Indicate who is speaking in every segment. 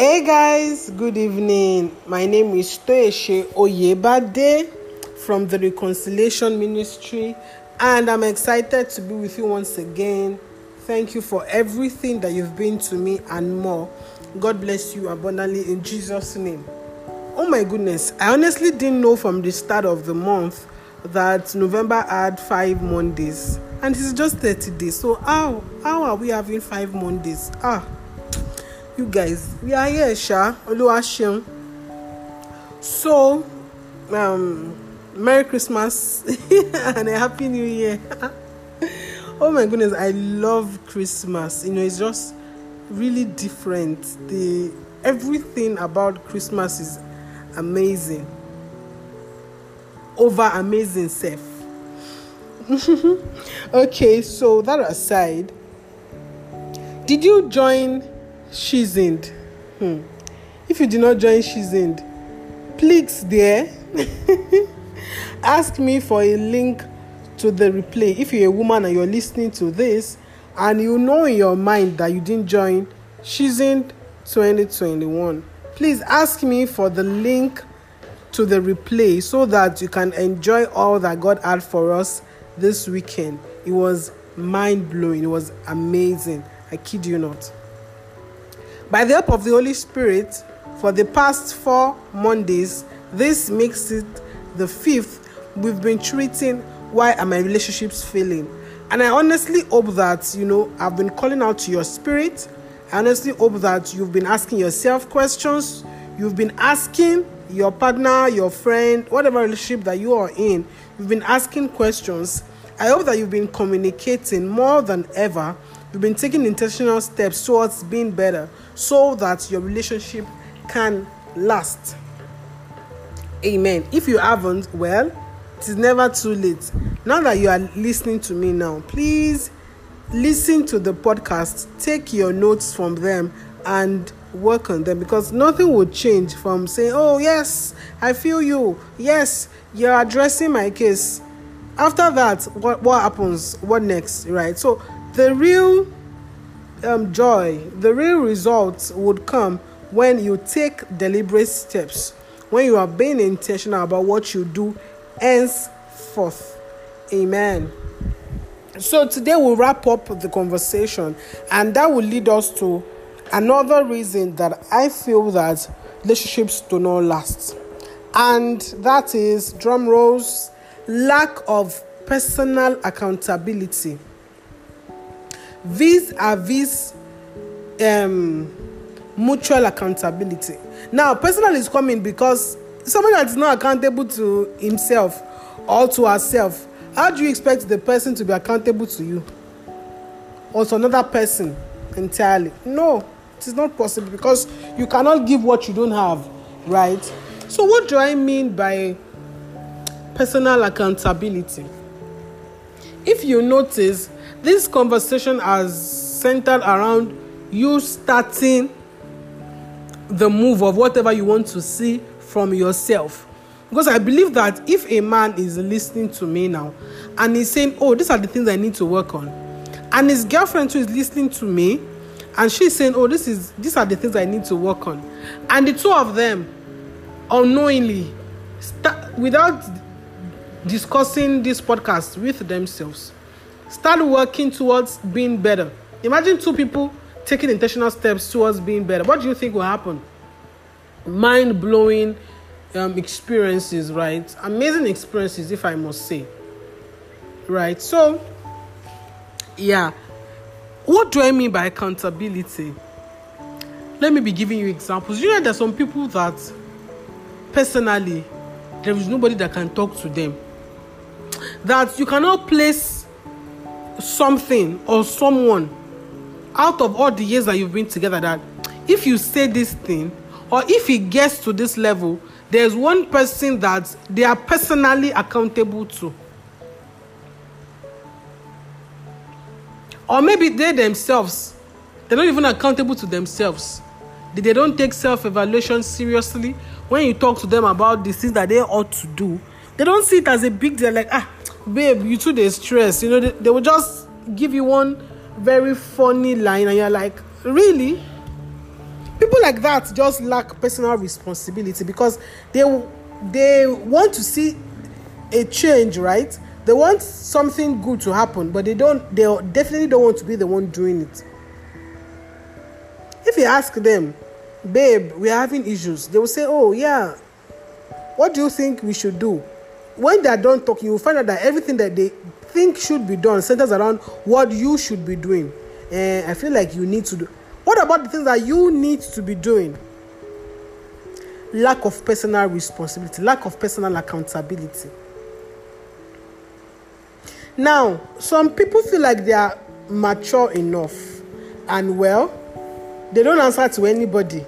Speaker 1: Hey guys, good evening. My name is Toeshe Oyebade from the Reconciliation Ministry, and I'm excited to be with you once again. Thank you for everything that you've been to me and more. God bless you abundantly in Jesus' name. Oh my goodness, I honestly didn't know from the start of the month that November had five Mondays, and it's just 30 days. So, how, how are we having five Mondays? Ah, you guys we are here sha. Oluwaseun so um merry christmas and a happy new year. Oh my goodness i love christmas. You know it's just really different. The everything about christmas is amazing. Over amazing self. Okay so that aside did you join Shizened. Hmm. If you did not join Shizened, please there ask me for a link to the replay. If you're a woman and you're listening to this and you know in your mind that you didn't join Shizened 2021, please ask me for the link to the replay so that you can enjoy all that God had for us this weekend. It was mind blowing, it was amazing. I kid you not. By the help of the Holy Spirit, for the past four Mondays, this makes it the fifth we've been treating why are my relationships failing. And I honestly hope that, you know, I've been calling out to your spirit. I honestly hope that you've been asking yourself questions. You've been asking your partner, your friend, whatever relationship that you are in, you've been asking questions. I hope that you've been communicating more than ever You've been taking intentional steps towards being better so that your relationship can last. Amen. If you haven't, well, it is never too late. Now that you are listening to me now, please listen to the podcast, take your notes from them, and work on them because nothing will change from saying, Oh, yes, I feel you. Yes, you're addressing my case. After that, what, what happens? What next? Right? So the real um, joy, the real results would come when you take deliberate steps, when you are being intentional about what you do henceforth. Amen. So today we'll wrap up the conversation, and that will lead us to another reason that I feel that relationships do not last, and that is drum rolls lack of personal accountability vis a vis um, mutual accountability. Now, personal is coming because somebody that is not accountable to himself or to herself, how do you expect the person to be accountable to you or to another person entirely? No, it is not possible because you cannot give what you don't have, right? So, what do I mean by personal accountability? If you notice, this conversation has centered around you starting the move of whatever you want to see from yourself. Because I believe that if a man is listening to me now and he's saying, Oh, these are the things I need to work on, and his girlfriend too is listening to me and she's saying, Oh, this is these are the things I need to work on, and the two of them unknowingly start without discussing this podcast with themselves Start working towards being better. Imagine two people taking intentional steps towards being better. What do you think will happen? Mind blowing um, experiences, right? Amazing experiences, if I must say. Right? So, yeah. What do I mean by accountability? Let me be giving you examples. You know, there's some people that personally, there is nobody that can talk to them. That you cannot place something or someone out of all the years that you've been together that if you say this thing or if it gets to this level there's one person that they are personally accountable to. Or maybe they themselves they're not even accountable to themselves. They don't take self-evaluation seriously when you talk to them about the things that they ought to do they don't see it as a big deal like ah babe you too dey stress. You know they, they will just give you one very funny line and you're like really? People like that just lack personal responsibility because they they want to see a change right? They want something good to happen but they don't they definitely don't want to be the one doing it. If you ask them babe we're having issues they will say oh yeah. What do you think we should do when they're done talking you find out that everything that they think should be done centers around what you should be doing. And i feel like you need to do what about the things that you need to be doing? Lack of personal responsibility lack of personal accountability. Now some people feel like they are mature enough and well they don't answer to anybody.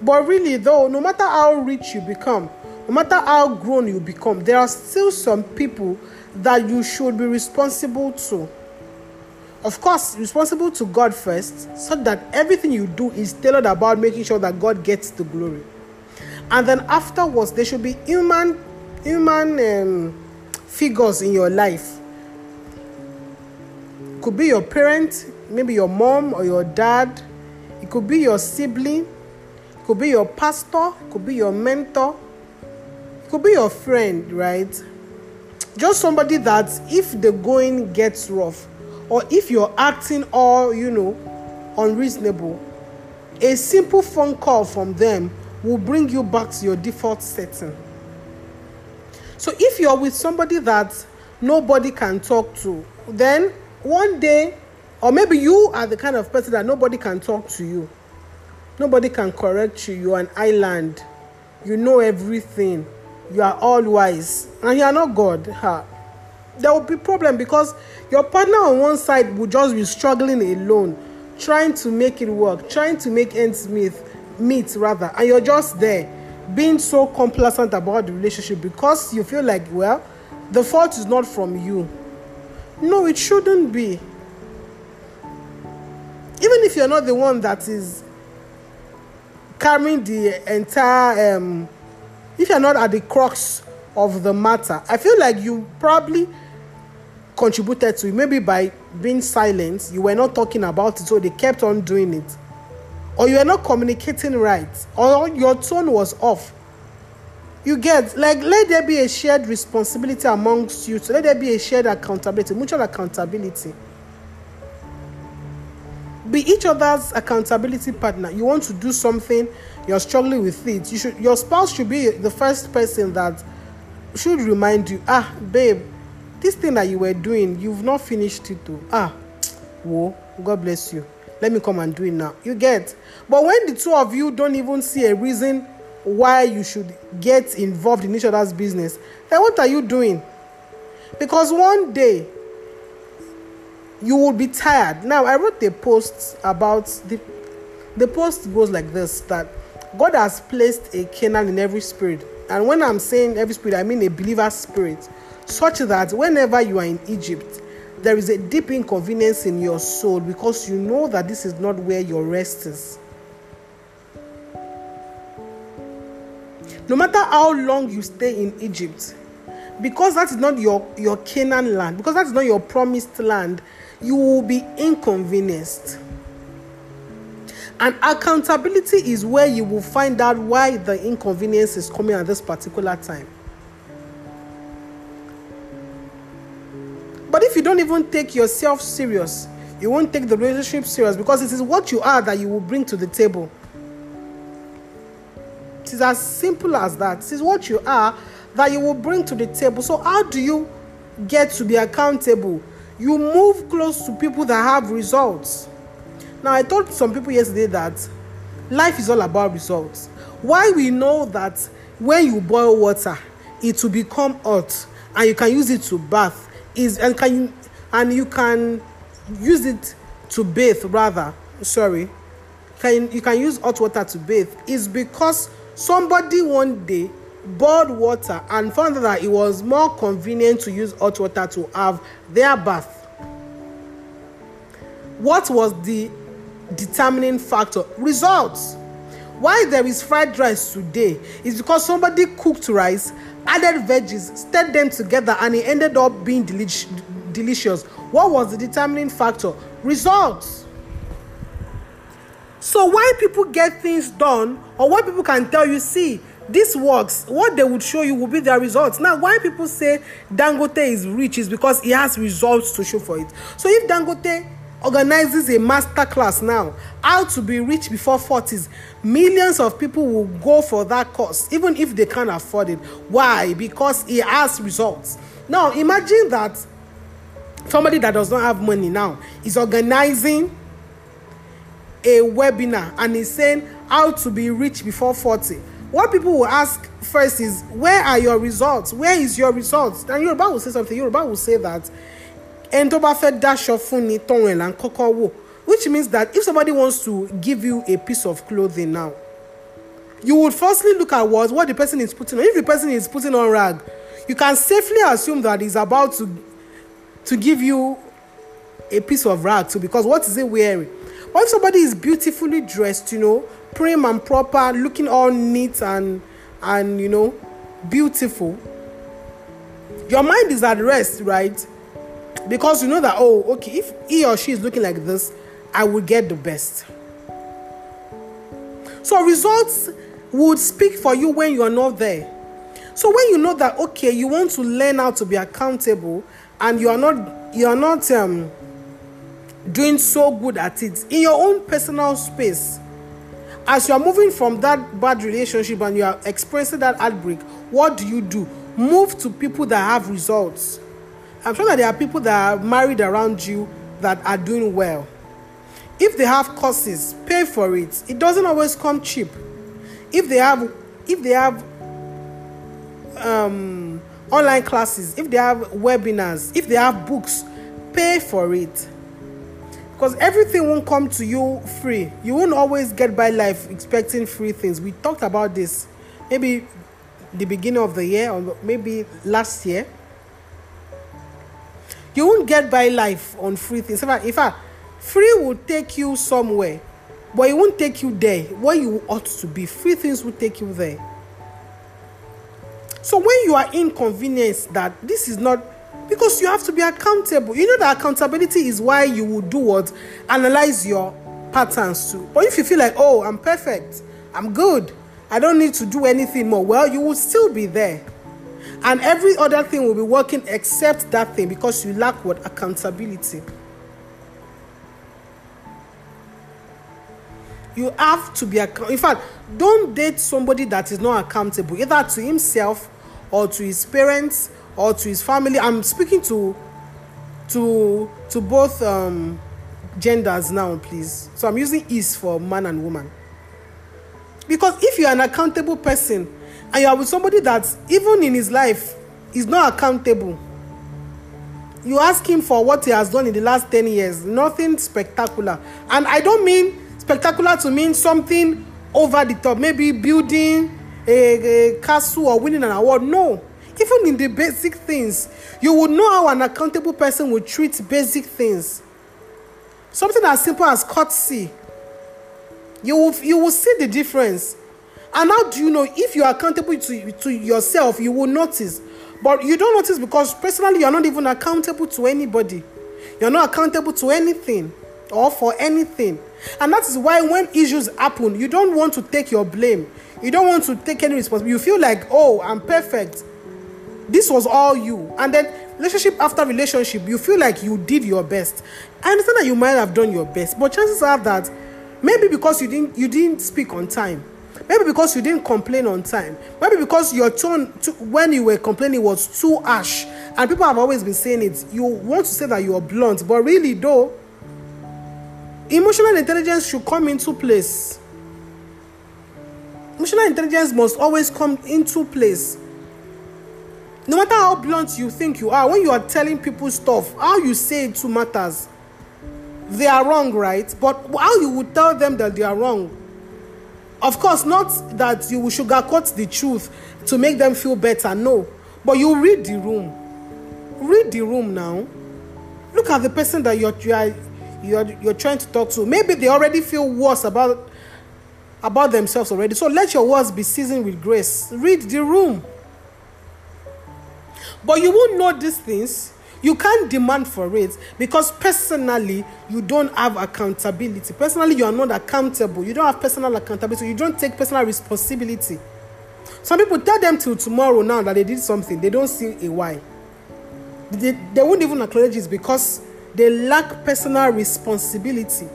Speaker 1: But really though no matter how rich you become no matter how grown you become there are still some people that you should be responsible to. Of course responsible to god first so that everything you do is tailored about making sure that god gets the glory. And then afterwards there should be human human um, figures in your life. Could be your parent maybe your mom or your dad. It could be your sibling. It could be your pastor. It could be your mentor. it could be your friend right? Just somebody that if the going gets rough or if you're acting all you know unreasonable a simple phone call from them will bring you back to your default setting. So if you're with somebody that nobody can talk to then one day or maybe you are the kind of person that nobody can talk to you. Nobody can correct you. You're an island. You know everything you are all wise and you are not god ha. There will be problem because your partner on one side will just be struggling alone trying to make it work trying to make ends meet meet rather and you're just there being so complacent about the relationship because you feel like well the fault is not from you. No it shouldn't be. Even if you're not the one that is carrying the entire um, if you're not at the crux of the matter i feel like you probably contributed to it. Maybe by being silent you were not talking about it so they kept on doing it. Or you were not communicating right. Or your tone was off. You get like let there be a shared responsibility amongst you so let there be a shared accountability mutual accountability. Be each other's accountability partner. You want to do something you're struggling with it you should your spouse should be the first person that should remind you ah babe this thing that you were doing you've not finished it too. Ah whoa god bless you. Let me come and do it now. You get? But when the two of you don't even see a reason why you should get involved in each other's business then what are you doing? Because one day you will be tired. Now, I wrote a post about the the post goes like this that God has placed a Canaan in every spirit. And when I'm saying every spirit, I mean a believer's spirit, such that whenever you are in Egypt, there is a deep inconvenience in your soul because you know that this is not where your rest is. No matter how long you stay in Egypt, because that is not your, your Canaan land, because that is not your promised land, you will be inconvenienced. And accountability is where you will find out why the inconvenience is coming at this particular time. But if you don't even take yourself serious, you won't take the relationship serious because it is what you are that you will bring to the table. It is as simple as that. It is what you are that you will bring to the table. So, how do you get to be accountable? you move close to people that have results. Now, I told some people yesterday that life is all about results. Why we know that when you boil water, it will become hot and you can use it to bath is and can and you can use it to bathe rather sorry can you can use hot water to bathe is because somebody one day boiled water and found that it was more convenient to use hot water to have their bath. What was the determining factor? Results. Why there is fried rice today is because somebody cooked rice, added veggies, stirred them together, and it ended up being delicious. What was the determining factor? Results. So why people get things done or why people can tell you, see, this works, what they would show you will be their results. Now, why people say Dangote is rich is because he has results to show for it. So if Dangote organizes a master class now. How to be rich before 40s millions of people will go for that course even if they can't afford it. Why? Because he has results. Now imagine that somebody that does not have money now is organizing a webinar and is saying how to be rich before 40 what people will ask first is where are your results? Where is your results? And yoruba will say something. Yoruba will say that ẹni tó bá fẹ́ dáṣọ fún ni tọrùn ẹ̀ là ń kọ́kọ́ wò which means that if somebody wants to give you a piece of clothing now you would firstly look at what what the person is putting on. If the person is putting on rag you can safely assume that he's about to to give you a piece of rag too because what is he wearing? If somebody is beautifully dressed you know prim and proper looking all neat and and you know beautiful your mind is at rest right because you know that oh okay if he or she is looking like this i will get the best. So results would speak for you when you are not there. So when you know that okay you want to learn how to be accountable and you are not you are not um doing so good at it in your own personal space as you are moving from that bad relationship and you are experiencing that heartbreak what do you do? Move to people that have results I'm sure that there are people that are married around you that are doing well. If they have courses, pay for it. It doesn't always come cheap. If they have, if they have um, online classes, if they have webinars, if they have books, pay for it. Because everything won't come to you free. You won't always get by life expecting free things. We talked about this maybe the beginning of the year or maybe last year you won't get by life on free things. In fact free will take you somewhere but it won't take you there. Where you ought to be free things will take you there. So when you are inconvenienced that this is not because you have to be accountable. You know that accountability is why you will do what? Analyze your patterns too. But if you feel like oh i'm perfect i'm good i don't need to do anything more well you will still be there and every other thing will be working except that thing because you lack what? Accountability. You have to be account in fact don't date somebody that is not accountable either to himself or to his parents or to his family. I'm speaking to to to both um genders now please. So i'm using is for man and woman. Because if you're an accountable person and you are with somebody that even in his life is not accountable. You ask him for what he has done in the last 10 years nothing spectacular. And i don't mean spectacular to mean something over the top maybe building a, a castle or winning an award. No. Even in the basic things you would know how an accountable person would treat basic things. Something as simple as courtesy. You will you will see the difference and how do you know if you are accountable to, to yourself you will notice. But you don't notice because personally you're not even accountable to anybody. You're not accountable to anything or for anything. And that is why when issues happen you don't want to take your blame. You don't want to take any responsibility. You feel like oh i'm perfect. This was all you. And then relationship after relationship you feel like you did your best. I understand that you might have done your best but chances are that maybe because you didn't you didn't speak on time maybe because you didn't complain on time. Maybe because your tone to, when you were complaining was too harsh. And people have always been saying it. You want to say that you are blunt but really though emotional intelligence should come into place. Emotional intelligence must always come into place. No matter how blunt you think you are when you are telling people stuff how you say it too matters. They are wrong right? But how you would tell them that they are wrong of course not that you will sugarcoat the truth to make them feel better no. But you read the room. Read the room now. Look at the person that you're you are you're, you're trying to talk to. Maybe they already feel worse about about themselves already. So let your words be seasoned with grace. Read the room. But you won't know these things you can't demand for it because personally you don't have accountability. Personally you are not accountable. You don't have personal accountability. You don't take personal responsibility. Some people tell them till tomorrow now that they did something. They don't see a why. They, they won't even acknowledge it because they lack personal responsibility.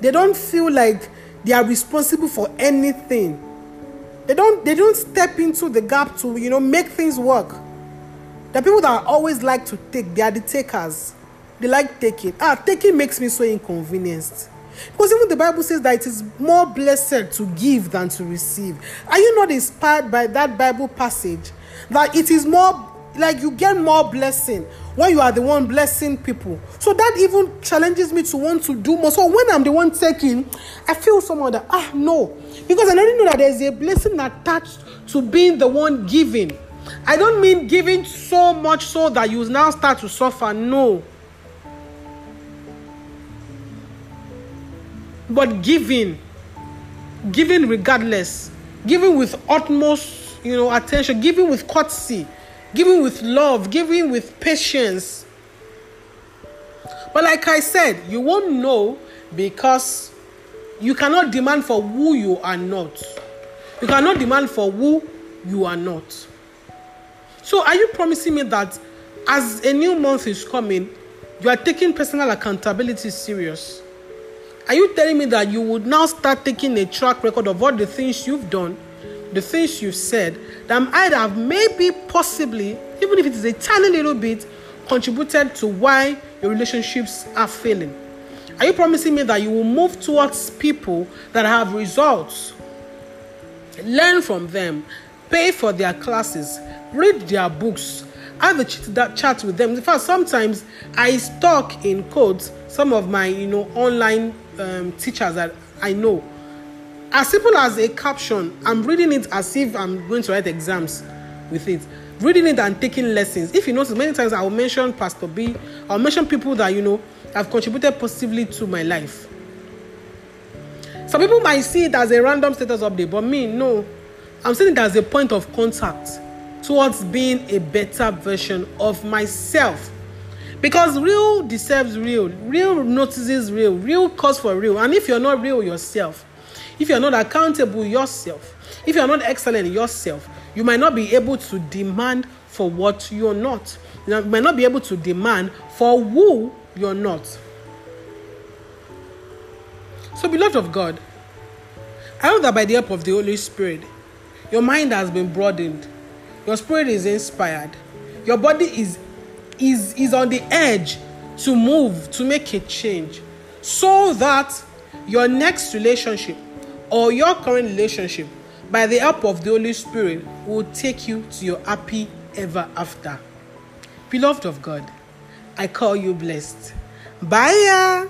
Speaker 1: They don't feel like they are responsible for anything. They don't they don't step into the gap to you know make things work the people that always like to take they are the takers. They like taking. Ah taking makes me so inconvenienced. Because even the bible says that it is more blessed to give than to receive. Are you not inspired by that bible passage? That it is more like you get more blessing when you are the one blessing people. So that even challenges me to want to do more. So when i'm the one taking i feel someone that ah no. Because i already know that there's a blessing attached to being the one giving I don't mean giving so much so that you now start to suffer. No. But giving, giving regardless, giving with utmost, you know, attention, giving with courtesy, giving with love, giving with patience. But like I said, you won't know because you cannot demand for who you are not. You cannot demand for who you are not. So, are you promising me that as a new month is coming, you are taking personal accountability serious? Are you telling me that you would now start taking a track record of all the things you've done, the things you've said, that might have maybe, possibly, even if it is a tiny little bit, contributed to why your relationships are failing? Are you promising me that you will move towards people that have results? Learn from them, pay for their classes, read their books, have a chat, chat with them. In fact, sometimes I stalk in quotes some of my you know online um, teachers that I know. As simple as a caption, I'm reading it as if I'm going to write exams with it. Reading it and taking lessons. If you notice, many times I will mention Pastor B, I'll mention people that you know have contributed positively to my life. Some people might see it as a random status update, but me, no. I'm saying it as a point of contact towards being a better version of myself. Because real deserves real, real notices real, real calls for real. And if you're not real yourself, if you're not accountable yourself, if you're not excellent yourself, you might not be able to demand for what you're not. You might not be able to demand for who you're not. So, beloved of God, I hope that by the help of the Holy Spirit, your mind has been broadened. Your spirit is inspired. Your body is is is on the edge to move to make a change. So that your next relationship or your current relationship by the help of the holy spirit will take you to your happy ever after. Beloved of god i call you blessed. Bye